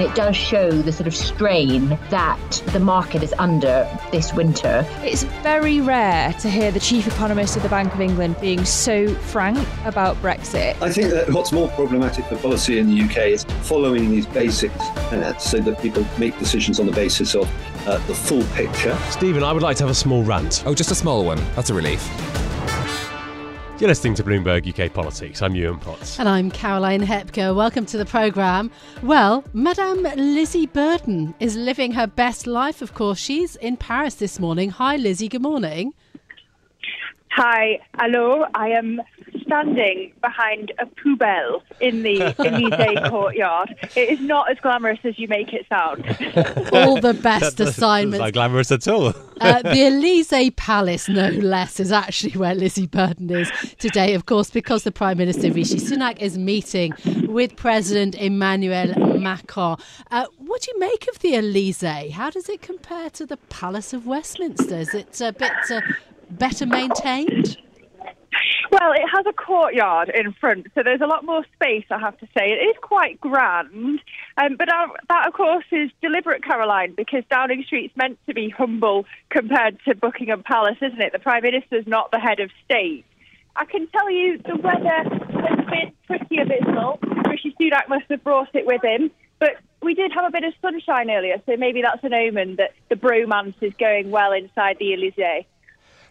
It does show the sort of strain that the market is under this winter. It's very rare to hear the chief economist of the Bank of England being so frank about Brexit. I think that what's more problematic for policy in the UK is following these basics uh, so that people make decisions on the basis of uh, the full picture. Stephen, I would like to have a small rant. Oh, just a small one. That's a relief. You're listening to Bloomberg UK Politics. I'm Yuan Potts. And I'm Caroline Hepker. Welcome to the programme. Well, Madame Lizzy Burden is living her best life, of course. She's in Paris this morning. Hi, Lizzy. Good morning. Hi, hello. I am standing behind a poubelle in the Elysee courtyard. It is not as glamorous as you make it sound. All the best assignments. Not glamorous at all. uh, the Elysee Palace, no less, is actually where Lizzy Burden is today, of course, because the Prime Minister Rishi Sunak is meeting with President Emmanuel Macron. Uh, what do you make of the Elysee? How does it compare to the Palace of Westminster? Is it a bit uh, better maintained? Well, it has a courtyard in front, so there's a lot more space, I have to say. It is quite grand, um, but uh, that, of course, is deliberate, Caroline, because Downing Street's meant to be humble compared to Buckingham Palace, isn't it? The Prime Minister's not the head of state. I can tell you the weather has been pretty abysmal. Rishi Sunak must have brought it with him. But we did have a bit of sunshine earlier, so maybe that's an omen that the bromance is going well inside the Elysee.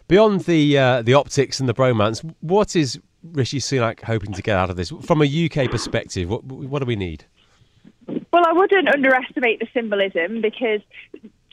Beyond the uh, the optics and the bromance, what is Rishi Sunak hoping to get out of this from a UK perspective? What what do we need? Well, I wouldn't underestimate the symbolism because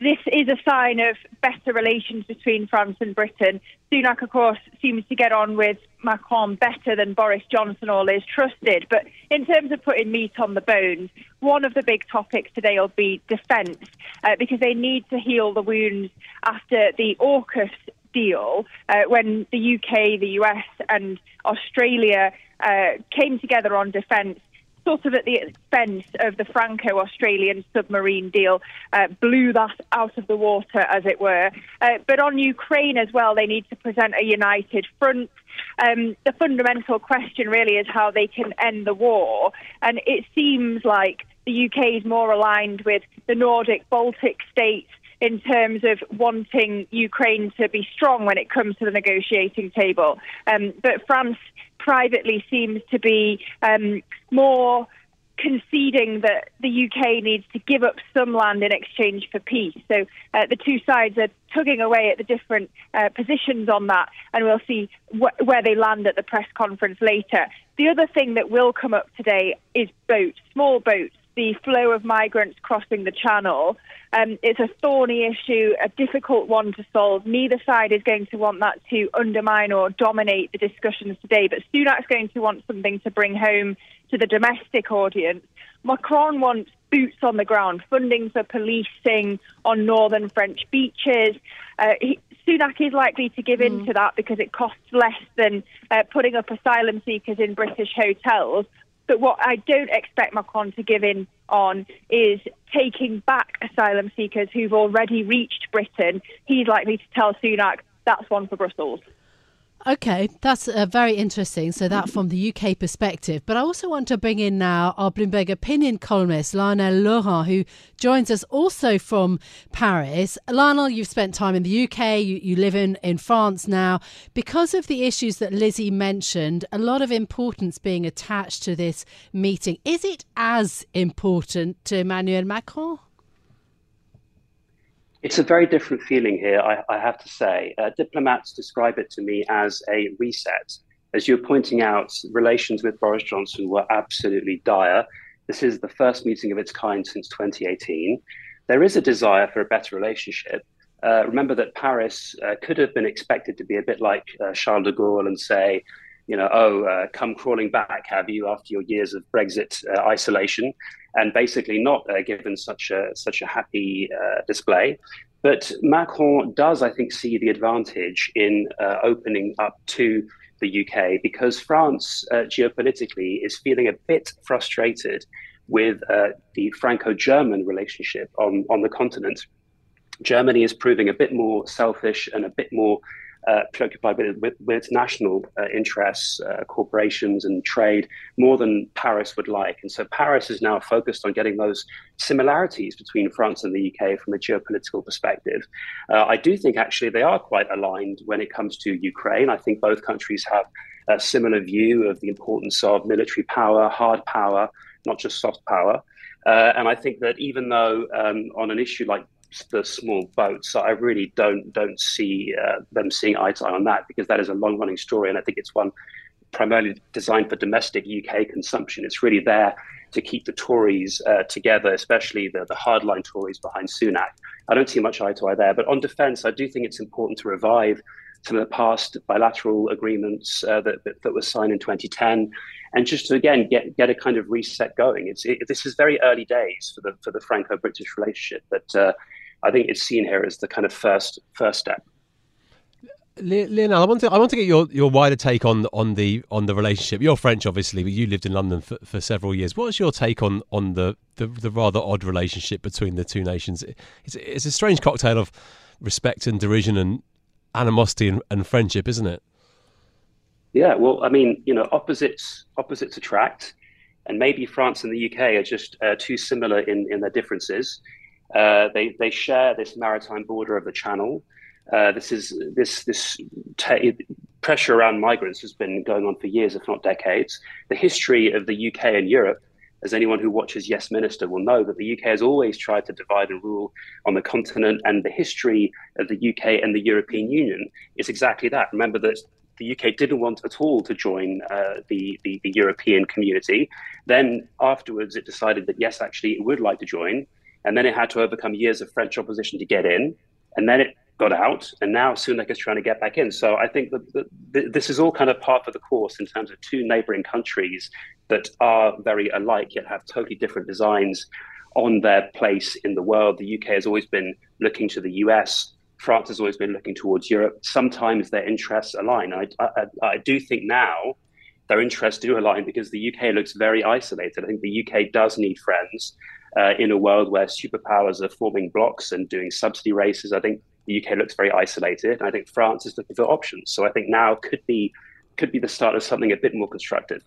this is a sign of better relations between France and Britain. Sunak, of course, seems to get on with Macron better than Boris Johnson all is trusted. But in terms of putting meat on the bones, one of the big topics today will be defence, uh, because they need to heal the wounds after the AUKUS deal uh, when the UK, the US, and Australia uh, came together on defence. Sort of at the expense of the Franco Australian submarine deal, uh, blew that out of the water, as it were. Uh, but on Ukraine as well, they need to present a united front. Um, the fundamental question really is how they can end the war. And it seems like the UK is more aligned with the Nordic Baltic states in terms of wanting Ukraine to be strong when it comes to the negotiating table. Um, but France privately seems to be um, more conceding that the UK needs to give up some land in exchange for peace. So uh, the two sides are tugging away at the different uh, positions on that, and we'll see wh- where they land at the press conference later. The other thing that will come up today is boats, small boats the flow of migrants crossing the channel. Um, it's a thorny issue, a difficult one to solve. Neither side is going to want that to undermine or dominate the discussions today, but Sunak's going to want something to bring home to the domestic audience. Macron wants boots on the ground, funding for policing on northern French beaches. Uh, he, Sunak is likely to give in mm. to that because it costs less than uh, putting up asylum seekers in British hotels. But what I don't expect Macron to give in on is taking back asylum seekers who've already reached Britain. He's likely to tell Sunak that's one for Brussels. Okay, that's uh, very interesting. So, that from the UK perspective. But I also want to bring in now our Bloomberg opinion columnist, Lionel Laurent, who joins us also from Paris. Lionel, you've spent time in the UK, you, you live in, in France now. Because of the issues that Lizzy mentioned, a lot of importance being attached to this meeting. Is it as important to Emmanuel Macron? It's a very different feeling here, I, I have to say. Uh, diplomats describe it to me as a reset. As you're pointing out, relations with Boris Johnson were absolutely dire. This is the first meeting of its kind since 2018. There is a desire for a better relationship. Uh, remember that Paris uh, could have been expected to be a bit like uh, Charles de Gaulle and say, you know, oh, uh, come crawling back, have you, after your years of Brexit uh, isolation, and basically not uh, given such a such a happy uh, display. But Macron does, I think, see the advantage in uh, opening up to the UK because France geopolitically is feeling a bit frustrated with the Franco-German relationship on on the continent. Germany is proving a bit more selfish and a bit more uh, preoccupied with, with, with its national uh, interests, uh, corporations, and trade more than Paris would like. And so Paris is now focused on getting those similarities between France and the UK from a geopolitical perspective. Uh, I do think actually they are quite aligned when it comes to Ukraine. I think both countries have a similar view of the importance of military power, hard power, not just soft power. Uh, and I think that even though um, on an issue like the small boats. So I really don't don't see uh, them seeing eye to eye on that because that is a long running story, and I think it's one primarily designed for domestic UK consumption. It's really there to keep the Tories uh, together, especially the, the hardline Tories behind Sunak. I don't see much eye to eye there. But on defence, I do think it's important to revive some of the past bilateral agreements uh, that, that, that were signed in 2010, and just to again get get a kind of reset going. It's it, this is very early days for the for the Franco-British relationship, but uh, I think it's seen here as the kind of first first step. Lionel, I want to I want to get your, your wider take on on the on the relationship. You're French, obviously, but you lived in London for, for several years. What's your take on on the, the, the rather odd relationship between the two nations? It's it's a strange cocktail of respect and derision and animosity and, and friendship, isn't it? Yeah, well, I mean, you know, opposites opposites attract, and maybe France and the UK are just uh, too similar in in their differences. Uh, they they share this maritime border of the Channel. Uh, this is this this te- pressure around migrants has been going on for years, if not decades. The history of the UK and Europe, as anyone who watches Yes Minister will know, that the UK has always tried to divide and rule on the continent, and the history of the UK and the European Union is exactly that. Remember that the UK didn't want at all to join uh, the, the, the European community. Then afterwards, it decided that yes, actually, it would like to join and then it had to overcome years of French opposition to get in, and then it got out, and now Sunak is trying to get back in. So I think that, this is all kind of part of the course in terms of two neighbouring countries that are very alike yet have totally different designs on their place in the world. The UK has always been looking to the US. France has always been looking towards Europe. Sometimes their interests align. I, I, I do think now their interests do align because the UK looks very isolated. I think the UK does need friends uh, in a world where superpowers are forming blocks and doing subsidy races. I think the UK looks very isolated, and I think France is looking for options. So I think now could be could be the start of something a bit more constructive.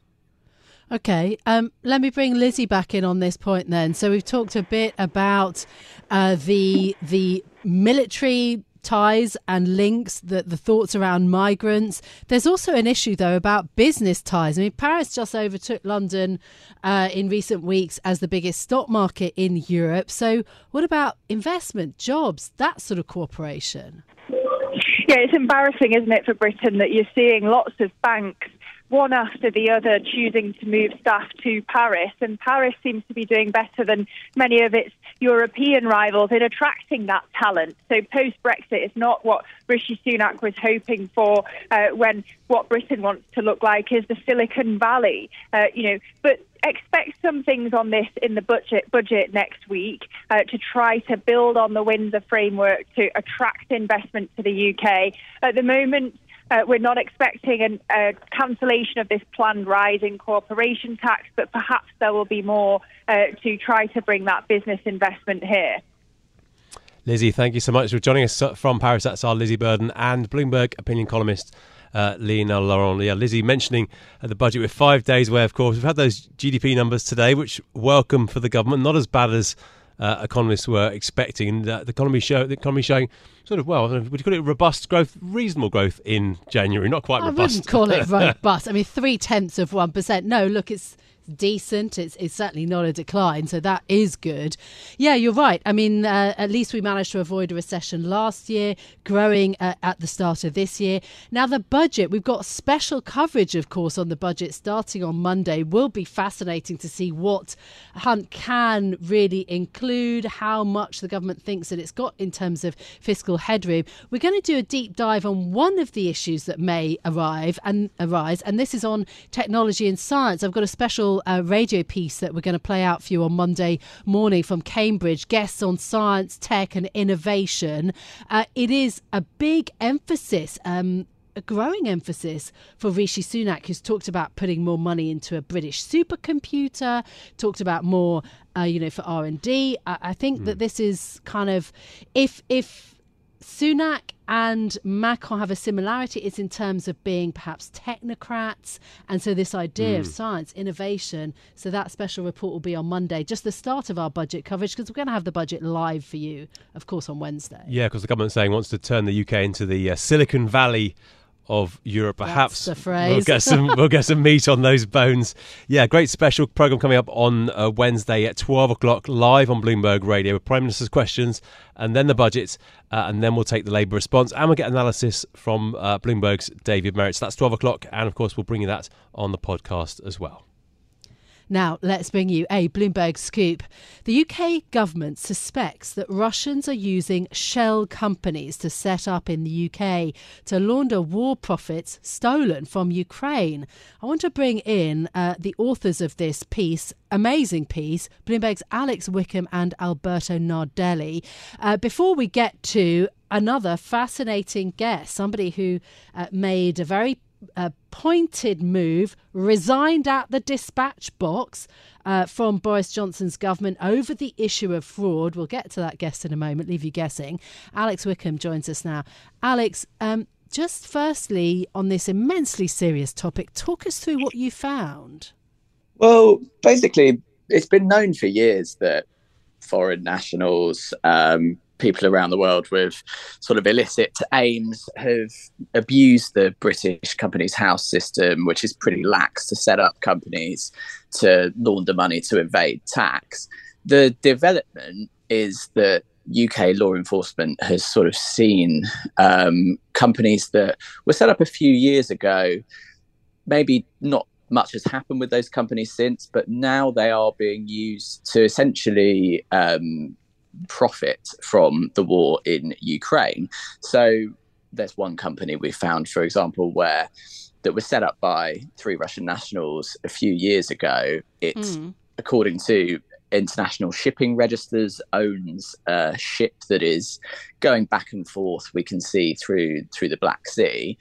Okay, um, let me bring Lizzy back in on this point then. So we've talked a bit about uh, the the military ties and links, the, the thoughts around migrants. There's also an issue, though, about business ties. I mean, Paris just overtook London uh, in recent weeks as the biggest stock market in Europe. So, what about investment, jobs, that sort of cooperation? Yeah, it's embarrassing, isn't it, for Britain that you're seeing lots of banks one after the other choosing to move staff to Paris. And Paris seems to be doing better than many of its European rivals in attracting that talent. So post Brexit is not what Rishi Sunak was hoping for uh, when what Britain wants to look like is the Silicon Valley. Uh, you know, but expect some things on this in the budget budget next week uh, to try to build on the Windsor framework to attract investment to the UK. At the moment, uh, we're not expecting a cancellation of this planned rise in corporation tax, but perhaps there will be more uh, to try to bring that business investment here. Lizzy, thank you so much for joining us from Paris. That's our Lizzy Burden and Bloomberg opinion columnist. Uh, Lionel Laurent. Yeah, Lizzy mentioning uh, the budget with five days away, of course. We've had those GDP numbers today, which welcome for the government. Not as bad as uh, economists were expecting. The, the economy show the economy showing sort of well, would you call it robust growth, reasonable growth in January? Not quite I robust. I wouldn't call it robust. I mean, three tenths of one percent. No, look, it's decent. It's, it's certainly not a decline, so that is good. Yeah, you're right. I mean, uh, at least we managed to avoid a recession last year, growing uh, at the start of this year. Now, the budget, we've got special coverage, of course, on the budget starting on Monday. Will be fascinating to see what Hunt can really include, how much the government thinks that it's got in terms of fiscal headroom. We're going to do a deep dive on one of the issues that may arrive and arise, and this is on technology and science. I've got a special uh, radio piece that we're going to play out for you on Monday morning from Cambridge, guests on science, tech, and innovation. Uh, it is a big emphasis. Um, a growing emphasis for Rishi Sunak, who's talked about putting more money into a British supercomputer, talked about more, uh, you know, for R and D. I, I think mm. that this is kind of if if Sunak and Macron have a similarity. It's in terms of being perhaps technocrats. And so, this idea mm. of science, innovation. So, that special report will be on Monday, just the start of our budget coverage, because we're going to have the budget live for you, of course, on Wednesday. Yeah, because the government's saying wants to turn the UK into the uh, Silicon Valley of Europe. Perhaps we'll get some we'll get some meat on those bones. Yeah, great special program coming up on uh, Wednesday at twelve o'clock live on Bloomberg Radio with Prime Minister's questions and then the budget, uh, and then we'll take the Labour response and we'll get analysis from uh, Bloomberg's David Merritt. So that's twelve o'clock, and of course we'll bring you that on the podcast as well. Now, let's bring you a Bloomberg scoop. The UK government suspects that Russians are using shell companies to set up in the UK to launder war profits stolen from Ukraine. I want to bring in uh, the authors of this piece, amazing piece, Bloomberg's Alex Wickham and Alberto Nardelli. Uh, before we get to another fascinating guest, somebody who uh, made a very a pointed move, resigned at the dispatch box uh, from Boris Johnson's government over the issue of fraud. We'll get to that guest in a moment, leave you guessing. Alex Wickham joins us now. Alex, um, just firstly, on this immensely serious topic, talk us through what you found. Well, basically, it's been known for years that foreign nationals um, people around the world with sort of illicit aims have abused the British Companies House system, which is pretty lax to set up companies to launder money to evade tax. The development is that UK law enforcement has sort of seen um, companies that were set up a few years ago, maybe not much has happened with those companies since, but now they are being used to essentially um, profit from the war in Ukraine. So there's one company we found, for example, where that was set up by three Russian nationals a few years ago. It's mm. according to international shipping registers owns a ship that is going back and forth we can see through through the black sea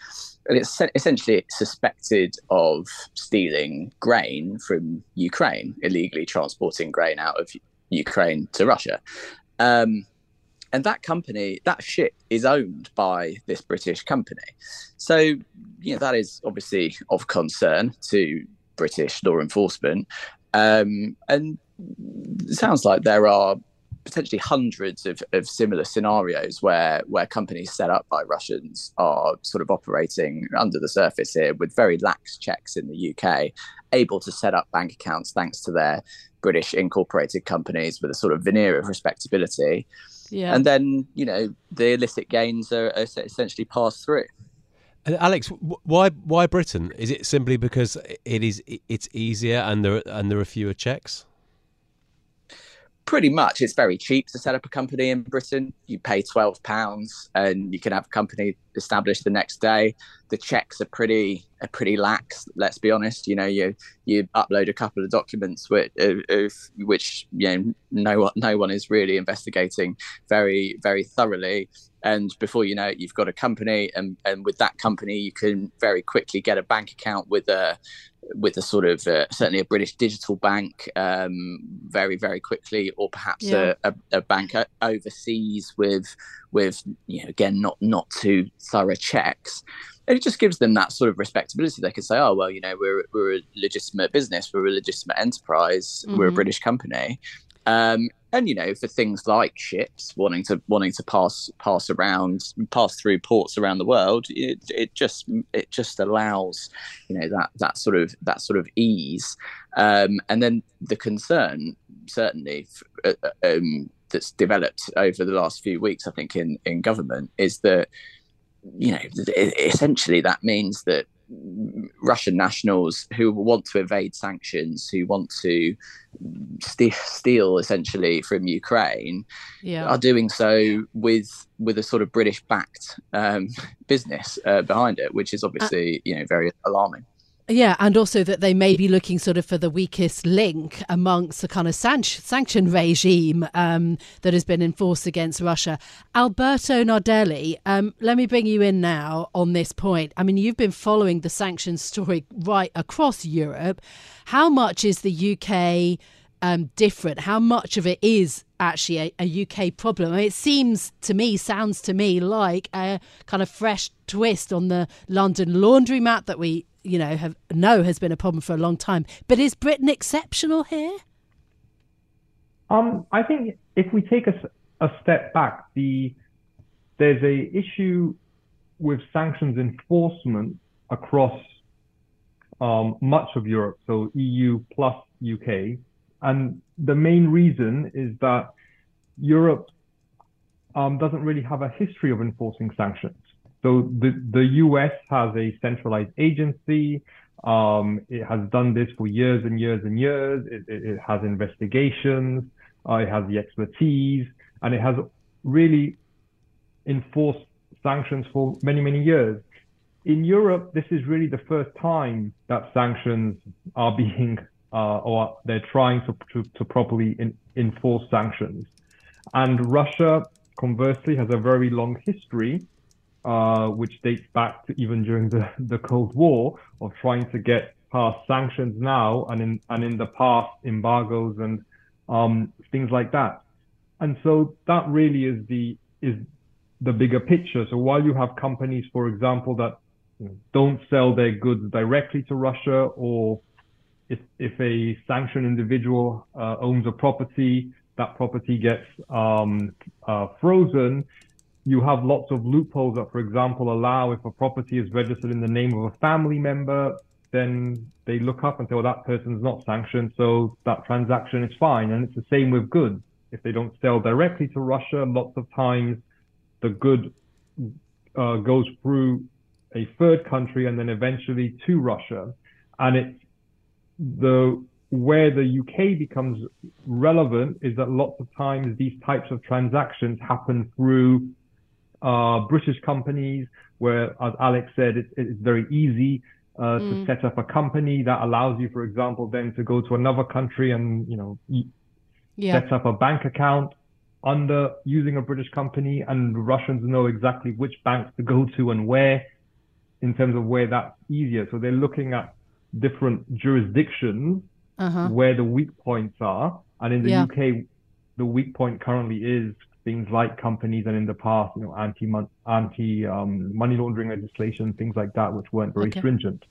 and it's essentially suspected of stealing grain from ukraine illegally transporting grain out of ukraine to russia um, and that company, that ship is owned by this British company. So, you know, that is obviously of concern to British law enforcement. Um, and it sounds like there are potentially hundreds of, of similar scenarios where where companies set up by Russians are sort of operating under the surface here with very lax checks in the UK, able to set up bank accounts thanks to their British incorporated companies with a sort of veneer of respectability. Yeah. And then, you know, the illicit gains are, are essentially passed through. And Alex, why why Britain? Is it simply because it is it's easier and there and there are fewer checks? Pretty much it's very cheap to set up a company in Britain. You pay twelve pounds and you can have a company established the next day. The checks are pretty are pretty lax. Let's be honest. You know, you you upload a couple of documents which, which you know no one no one is really investigating very very thoroughly. And before you know it, you've got a company, and, and with that company, you can very quickly get a bank account with a with a sort of uh, certainly a British digital bank um, very very quickly, or perhaps yeah. a, a, a, bank overseas with with you know again not not too thorough checks. And it just gives them that sort of respectability. They can say, "Oh well, you know, we're we're a legitimate business, we're a legitimate enterprise, mm-hmm. we're a mm-hmm. British company." Um, and you know for things like ships wanting to wanting to pass pass around pass through ports around the world it, it just it just allows you know that that sort of that sort of ease um, and then the concern certainly uh, uh, um, that's developed over the last few weeks i think in in government is that you know essentially that means that Russian nationals who want to evade sanctions, who want to st- steal essentially from Ukraine, yeah. are doing so with with a sort of British backed um, business uh, behind it, which is obviously uh, you know very alarming. Yeah, and also that they may be looking sort of for the weakest link amongst the kind of san- sanction regime um, that has been enforced against Russia. Alberto Nardelli, um, let me bring you in now on this point. I mean, you've been following the sanctions story right across Europe. How much is the UK um, different? How much of it is actually a, a UK problem? I mean, it seems to me, sounds to me like a kind of fresh twist on the London laundromat that we you know, have know has been a problem for a long time. But is Britain exceptional here? Um, I think if we take a, a step back, the there's a issue with sanctions enforcement across um, much of Europe, so EU plus UK, and the main reason is that Europe um, doesn't really have a history of enforcing sanctions. So the, the US has a centralized agency. Um, it has done this for years and years and years. It, it, it has investigations. Uh, it has the expertise, and it has really enforced sanctions for many, many years. In Europe, this is really the first time that sanctions are being, uh, or they're trying to, to, to properly in, enforce sanctions. And Russia, conversely, has a very long history uh, which dates back to even during the, the Cold War of trying to get past sanctions now and in and in the past embargoes and um, things like that. And so that really is the is the bigger picture. So while you have companies, for example, that don't sell their goods directly to Russia, or if if a sanctioned individual uh, owns a property, that property gets um, uh, frozen you have lots of loopholes that, for example, allow if a property is registered in the name of a family member, then they look up and say, well, that person's not sanctioned, so that transaction is fine. And it's the same with goods. If they don't sell directly to Russia, lots of times the good uh, goes through a third country and then eventually to Russia. And it's the where the UK becomes relevant is that lots of times these types of transactions happen through uh, British companies, where, as Alex said, it, it's very easy uh, mm. to set up a company that allows you, for example, then to go to another country and you know yeah. set up a bank account under using a British company, and Russians know exactly which banks to go to and where, in terms of where that's easier. So they're looking at different jurisdictions uh-huh. where the weak points are, and in the yeah. UK, the weak point currently is things like companies and in the past, you know, anti anti um, money laundering legislation, things like that, which weren't very okay. stringent.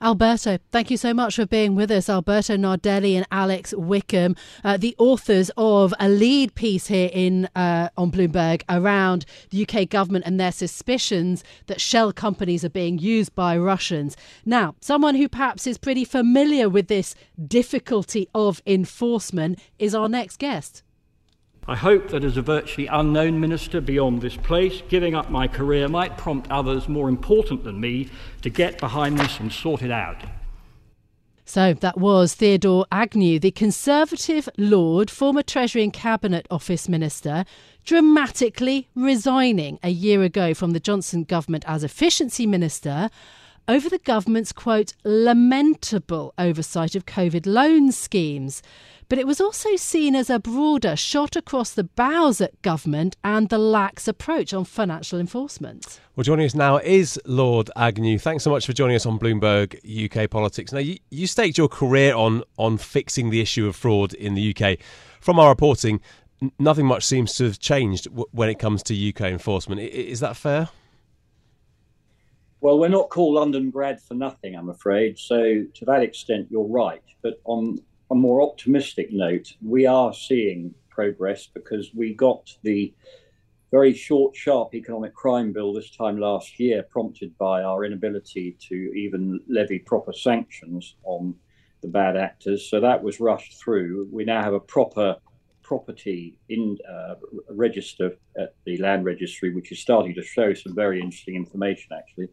Alberto, thank you so much for being with us. Alberto Nardelli and Alex Wickham, uh, the authors of a lead piece here in uh, on Bloomberg around the UK government and their suspicions that shell companies are being used by Russians. Now, someone who perhaps is pretty familiar with this difficulty of enforcement is our next guest. I hope that as a virtually unknown minister beyond this place, giving up my career might prompt others more important than me to get behind this and sort it out. So that was Theodore Agnew, the Conservative Lord, former Treasury and Cabinet Office Minister, dramatically resigning a year ago from the Johnson government as Efficiency Minister over the government's, quote, lamentable oversight of COVID loan schemes. But it was also seen as a broader shot across the bows at government and the lax approach on financial enforcement. Well, joining us now is Lord Agnew. Thanks so much for joining us on Bloomberg UK Politics. Now, you, you staked your career on, on fixing the issue of fraud in the UK. From our reporting, nothing much seems to have changed w- when it comes to UK enforcement. Is that fair? Well, we're not called Londongrad for nothing, I'm afraid. So, to that extent, you're right. But on a more optimistic note, we are seeing progress because we got the very short, sharp economic crime bill this time last year, prompted by our inability to even levy proper sanctions on the bad actors. So that was rushed through. We now have a proper property in uh, register at the land registry, which is starting to show some very interesting information, actually.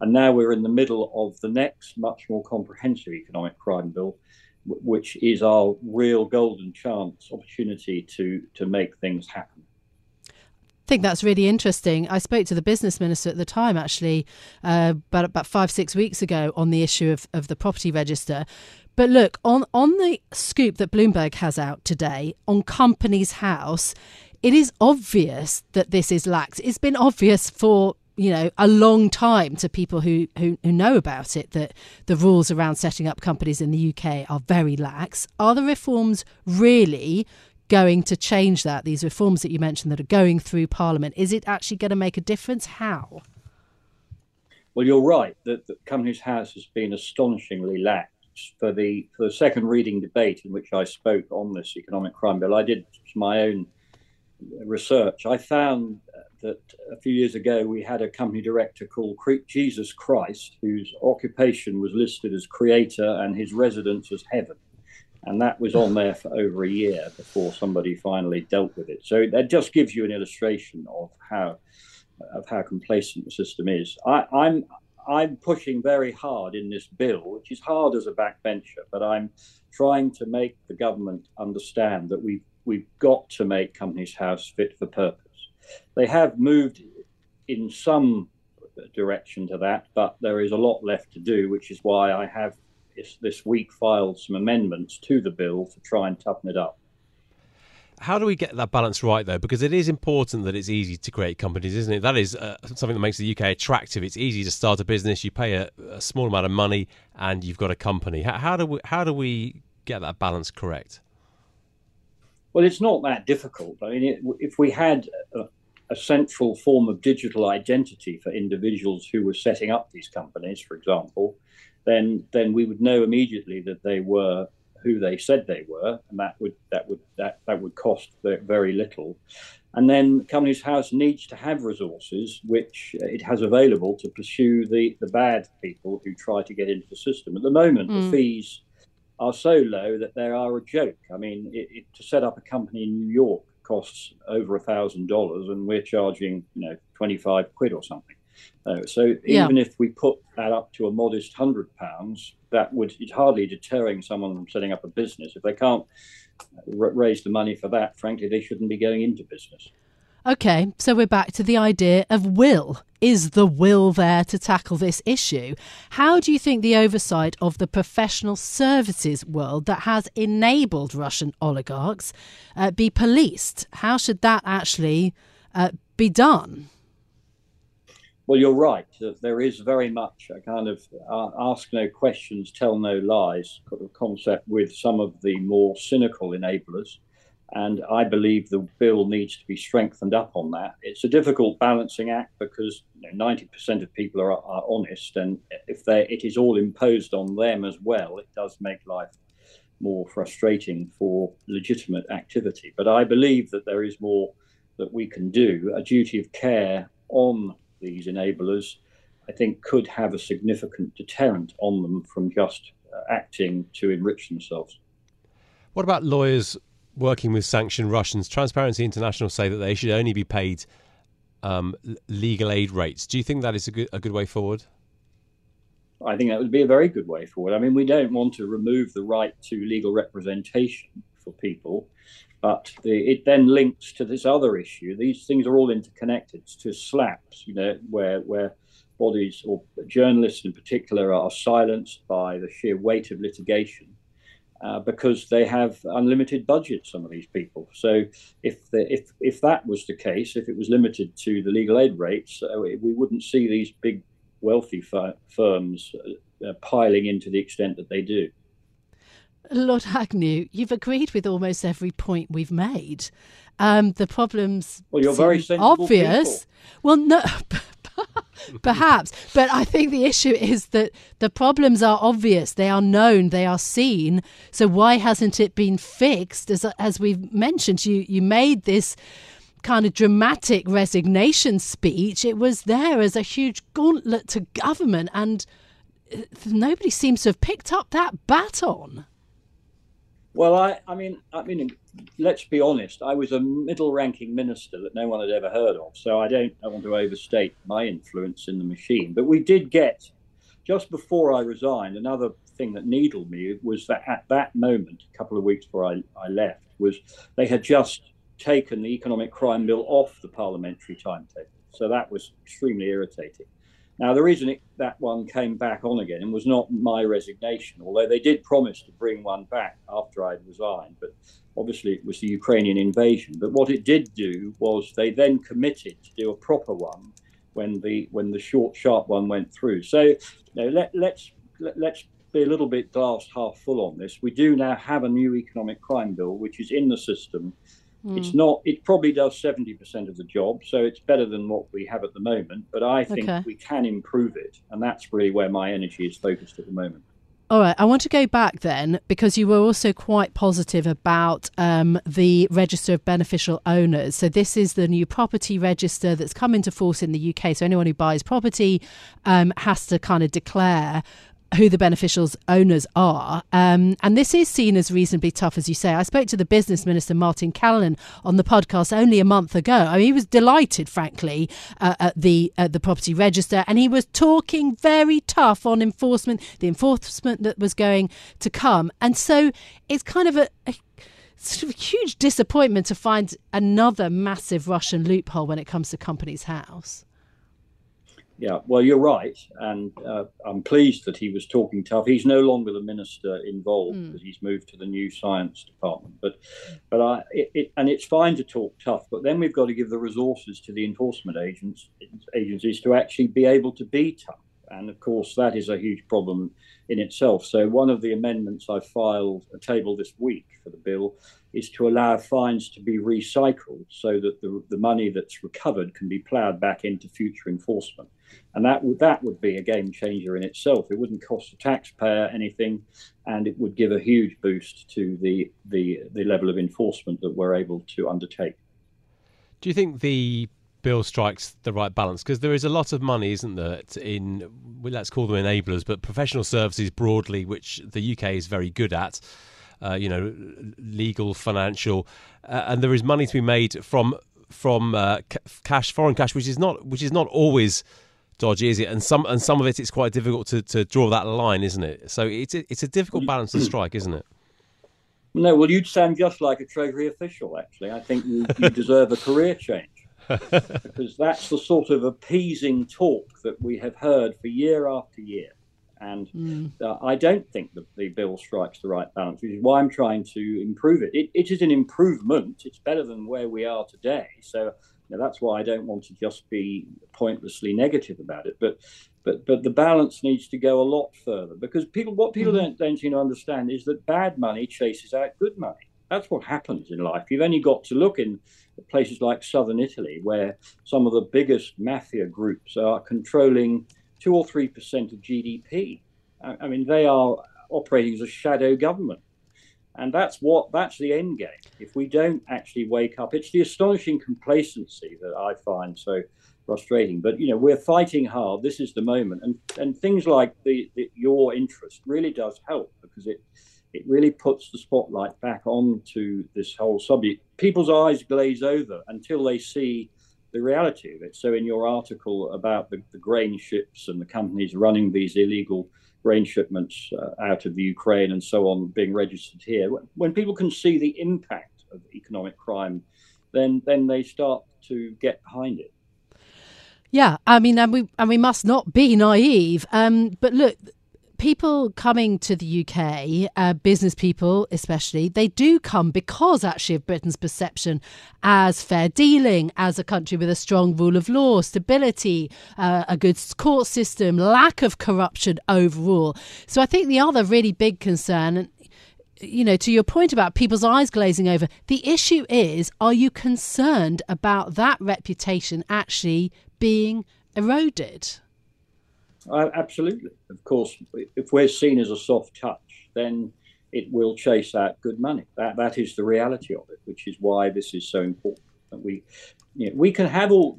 And now we're in the middle of the next, much more comprehensive economic crime bill, which is our real golden chance opportunity to to make things happen. I think that's really interesting. I spoke to the business minister at the time, actually, uh, about about five six weeks ago, on the issue of, of the property register. But look on on the scoop that Bloomberg has out today on Companies House, it is obvious that this is lax. It's been obvious for you know a long time to people who, who, who know about it that the rules around setting up companies in the UK are very lax. Are the reforms really going to change that? These reforms that you mentioned that are going through Parliament, is it actually going to make a difference? How? Well, you're right that the Companies House has been astonishingly lax for the for the second reading debate in which I spoke on this economic crime bill. I did my own research. I found that a few years ago we had a company director called Jesus Christ, whose occupation was listed as creator and his residence as heaven. And that was on there for over a year before somebody finally dealt with it. So that just gives you an illustration of how of how complacent the system is. I, I'm I'm pushing very hard in this bill, which is hard as a backbencher, but I'm trying to make the government understand that we've we've got to make Companies House fit for purpose. They have moved in some direction to that, but there is a lot left to do, which is why I have this, this week filed some amendments to the bill to try and toughen it up. How do we get that balance right, though? Because it is important that it's easy to create companies, isn't it? That is uh, something that makes the UK attractive. It's easy to start a business. You pay a, a small amount of money, and you've got a company. How, how, do we how do we get that balance correct? Well, it's not that difficult. I mean, it, if we had a, a, central form of digital identity for individuals who were setting up these companies, for example, then then we would know immediately that they were who they said they were, and that would that would that that would cost very little. And then Companies House needs to have resources which it has available to pursue the the bad people who try to get into the system. At the moment, mm. the fees are so low that they are a joke. I mean, it, it, to set up a company in New York costs over a thousand dollars, and we're charging you know twenty five quid or something. Uh, so even if we put that up to a modest hundred pounds, that would it's hardly deterring someone from setting up a business. If they can't r- raise the money for that, frankly, they shouldn't be going into business. Okay, so we're back to the idea of will. Is the will there to tackle this issue? How do you think the oversight of the professional services world that has enabled Russian oligarchs uh, be policed? How should that actually uh, be done? Well, you're right. There is very much a kind of uh, ask no questions, tell no lies concept with some of the more cynical enablers. And I believe the bill needs to be strengthened up on that. It's a difficult balancing act because you know, 90% of people are, are honest. And if it is all imposed on them as well, it does make life more frustrating for legitimate activity. But I believe that there is more that we can do. A duty of care on these enablers, I think, could have a significant deterrent on them from just uh, acting to enrich themselves. What about lawyers working with sanctioned Russians? Transparency International say that they should only be paid um, legal aid rates. Do you think that is a good, a good way forward? I think that would be a very good way forward. I mean, we don't want to remove the right to legal representation for people, but the, it then links to this other issue. These things are all interconnected to SLAPPs, you know, where where bodies or journalists in particular are silenced by the sheer weight of litigation. Uh, because they have unlimited budgets, some of these people. So, if the, if if that was the case, if it was limited to the legal aid rates, uh, we wouldn't see these big wealthy firms uh, piling into the extent that they do. Lord Agnew, you've agreed with almost every point we've made. Um, the problems well, you're very obvious. People. Well, no. Perhaps. But I think the issue is that the problems are obvious. They are known. They are seen. So why hasn't it been fixed? As, as we've mentioned, you, you made this kind of dramatic resignation speech. It was there as a huge gauntlet to government, and uh, nobody seems to have picked up that baton. Well, I, I mean, I mean, let's be honest. I was a middle-ranking minister that no one had ever heard of, so I don't I want to overstate my influence in the machine. But we did get, just before I resigned, another thing that needled me was that at that moment, a couple of weeks before I, I left, was they had just taken the economic crime bill off the parliamentary timetable. So that was extremely irritating. Now, the reason it, that one came back on again was not my resignation, although they did promise to bring one back after I'd resigned, but obviously it was the Ukrainian invasion. But what it did do was they then committed to do a proper one when the when the short, sharp one went through. So you know, let, let's let, let's be a little bit glass half full on this. We do now have a new economic crime bill, which is in the system Mm. It's not. It probably does seventy percent of the job, so it's better than what we have at the moment. But I think okay. we can improve it, and that's really where my energy is focused at the moment. All right, I want to go back then because you were also quite positive about um, the register of beneficial owners. So, this is the new property register that's come into force in the UK. So, anyone who buys property um, has to kind of declare who the beneficials owners are. Um, and this is seen as reasonably tough, as you say. I spoke to the business minister, Martin Callanan, on the podcast only a month ago. I mean, he was delighted, frankly, uh, at the at the property register, and he was talking very tough on enforcement, the enforcement that was going to come. And so it's kind of a, a sort of a huge disappointment to find another massive Russian loophole when it comes to Companies House. Yeah, well, you're right, and uh, I'm pleased that he was talking tough. He's no longer the minister involved mm. he's moved to the new science department. But, but I, it, it, and it's fine to talk tough, but then we've got to give the resources to the enforcement agents agencies to actually be able to be tough. And of course, that is a huge problem in itself. So, one of the amendments I filed a table this week for the bill is to allow fines to be recycled so that the, the money that's recovered can be ploughed back into future enforcement and that would that would be a game changer in itself. It wouldn't cost the taxpayer anything, and it would give a huge boost to the the the level of enforcement that we're able to undertake. Do you think the bill strikes the right balance? Because there is a lot of money, isn't there, in well, let's call them enablers, but professional services broadly, which the UK is very good at. Uh, you know, legal, financial, uh, and there is money to be made from from uh, cash, foreign cash, which is not which is not always dodgy, is it? And some and some of it, it's quite difficult to, to draw that line, isn't it? So it's a, it's a difficult balance to strike, isn't it? No, well, you'd sound just like a Treasury official. Actually, I think you, you deserve a career change because that's the sort of appeasing talk that we have heard for year after year. And mm. uh, I don't think that the bill strikes the right balance, which is why I'm trying to improve it. It, it is an improvement. It's better than where we are today. So now, that's why I don't want to just be pointlessly negative about it. But but but the balance needs to go a lot further because people what people mm-hmm. don't don't seem to understand is that bad money chases out good money. That's what happens in life. You've only got to look in places like southern Italy, where some of the biggest mafia groups are controlling two or three percent of GDP. I, I mean, they are operating as a shadow government and that's what that's the end game. If we don't actually wake up, it's the astonishing complacency that I find so frustrating. But you know, we're fighting hard. This is the moment, and and things like the, the your interest really does help because it it really puts the spotlight back onto this whole subject. People's eyes glaze over until they see the reality of it. So, in your article about the, the grain ships and the companies running these illegal grain shipments uh, out of the Ukraine and so on being registered here. When people can see the impact of economic crime, then then they start to get behind it. Yeah, I mean, and we and we must not be naive. Um, but look, people coming to the UK, uh, business people especially, they do come because actually of Britain's perception as fair dealing, as a country with a strong rule of law, stability, uh, a good court system, lack of corruption overall. So I think the other really big concern, you know, to your point about people's eyes glazing over, the issue is are you concerned about that reputation actually being eroded? Uh, absolutely. Of course, if we're seen as a soft touch, then it will chase out good money. That that is the reality of it, which is why this is so important. That we, you know, we can have all.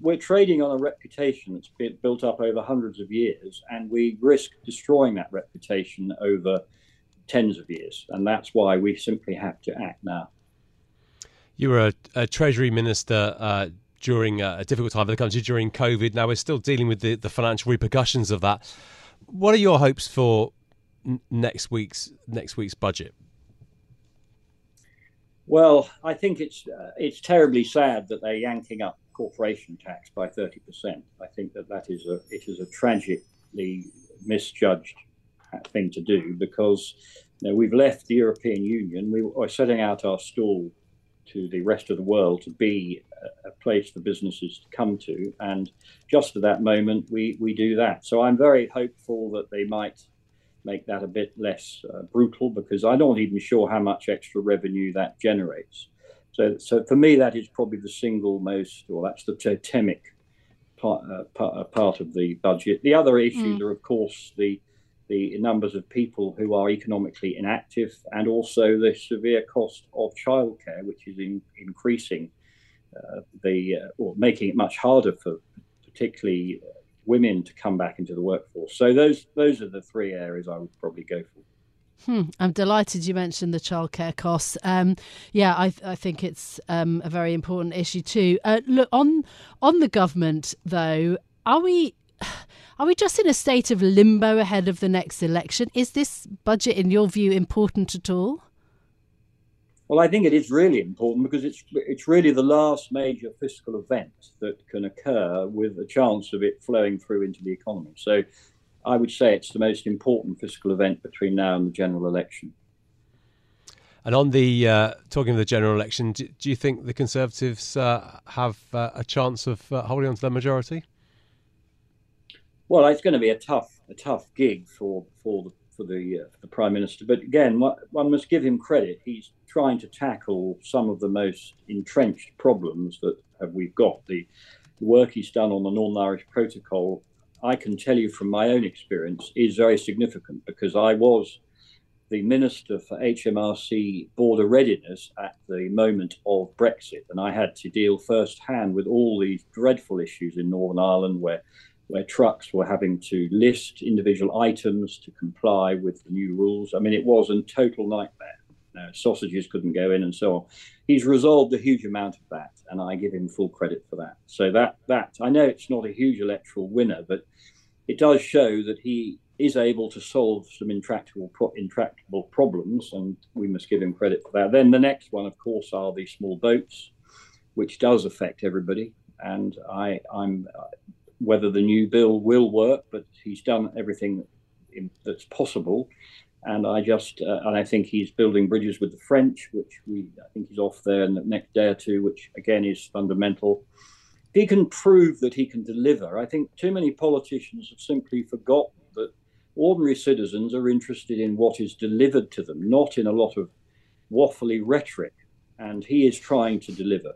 We're trading on a reputation that's been built up over hundreds of years, and we risk destroying that reputation over tens of years, and that's why we simply have to act now. You were a, a Treasury Minister uh, during a difficult time for the country during COVID. Now we're still dealing with the, the financial repercussions of that. What are your hopes for n- next week's next week's budget? Well, I think it's uh, it's terribly sad that they're yanking up corporation tax by thirty percent. I think that that is a it is a tragically misjudged thing to do because you know, we've left the European Union. We are setting out our stall to the rest of the world to be a, place for businesses to come to. And just at that moment, we, we do that. So I'm very hopeful that they might make that a bit less uh, brutal because I'm not even sure how much extra revenue that generates. So, so for me, that is probably the single most, or that's the totemic part, uh, part, uh, part of the budget. The other issues mm. are, of course, the the numbers of people who are economically inactive, and also the severe cost of childcare, which is in, increasing uh, the uh, or making it much harder for particularly uh, women to come back into the workforce. So those those are the three areas I would probably go for. Hmm, I'm delighted you mentioned the childcare costs. Um, yeah, I, I, think it's um, a very important issue too. Uh, look on on the government though. Are we are we just in a state of limbo ahead of the next election? Is this budget, in your view, important at all? Well, I think it is really important because it's it's really the last major fiscal event that can occur with a chance of it flowing through into the economy. So, I would say it's the most important fiscal event between now and the general election. And on the uh, talking of the general election, do, do you think the Conservatives uh, have uh, a chance of uh, holding on to their majority? Well, it's going to be a tough, a tough gig for for the for the, uh, the prime minister. But again, one must give him credit. He's trying to tackle some of the most entrenched problems that have, we've got. The, the work he's done on the Northern Irish Protocol, I can tell you from my own experience, is very significant because I was the Minister for HMRC border readiness at the moment of Brexit. And I had to deal firsthand with all these dreadful issues in Northern Ireland where where trucks were having to list individual items to comply with the new rules. I mean, it was a total nightmare. Uh, sausages couldn't go in and so on. He's resolved a huge amount of that, and I give him full credit for that. So that that I know it's not a huge electoral winner, but it does show that he is able to solve some intractable pro- intractable problems, and we must give him credit for that. Then the next one, of course, are the small boats, which does affect everybody, and I I'm whether the new bill will work, but he's done everything that's possible. And I just, uh, and I think he's building bridges with the French, which we, I think he's off there in the next day or two, which again is fundamental. If he can prove that he can deliver, I think too many politicians have simply forgotten that ordinary citizens are interested in what is delivered to them, not in a lot of waffly rhetoric. And he is trying to deliver.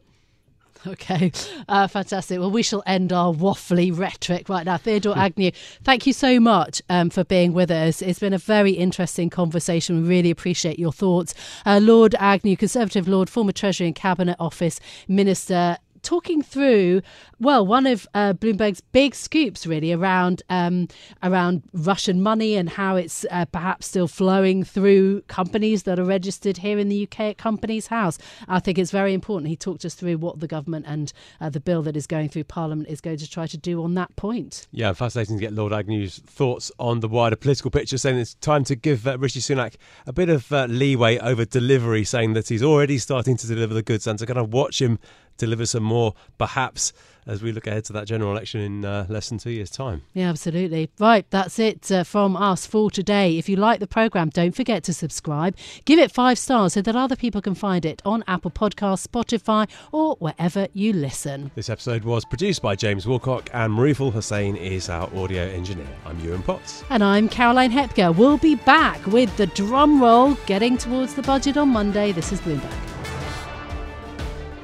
Okay, uh, fantastic. Well, we shall end our waffly rhetoric right now. Theodore Agnew, thank you so much um, for being with us. It's been a very interesting conversation. We really appreciate your thoughts. Uh, Lord Agnew, Conservative Lord, former Treasury and Cabinet Office Minister, talking through well one of uh, Bloomberg's big scoops really around um, around Russian money and how it's uh, perhaps still flowing through companies that are registered here in the UK at Companies House. I think it's very important. He talked us through what the government and uh, the bill that is going through Parliament is going to try to do on that point. Yeah, fascinating to get Lord Agnew's thoughts on the wider political picture, saying it's time to give uh, Rishi Sunak a bit of uh, leeway over delivery, saying that he's already starting to deliver the goods and to kind of watch him deliver some more, perhaps, as we look ahead to that general election in uh, less than two years' time. Yeah, absolutely. Right, that's it uh, from us for today. If you like the programme, don't forget to subscribe. Give it five stars so that other people can find it on Apple Podcasts, Spotify, or wherever you listen. This episode was produced by James Wilcock, and Marufal Hussein is our audio engineer. I'm Yuan Potts. And I'm Caroline Hepker. We'll be back with the drum roll getting towards the budget on Monday. This is Bloomberg.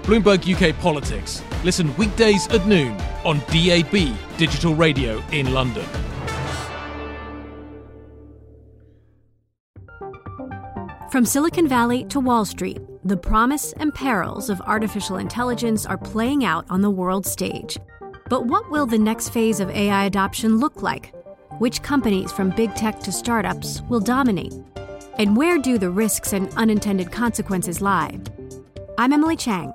Bloomberg UK Politics. Listen weekdays at noon on DAB Digital Radio in London. From Silicon Valley to Wall Street, the promise and perils of artificial intelligence are playing out on the world stage. But what will the next phase of AI adoption look like? Which companies, from big tech to startups, will dominate? And where do the risks and unintended consequences lie? I'm Emily Chang.